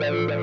bang bang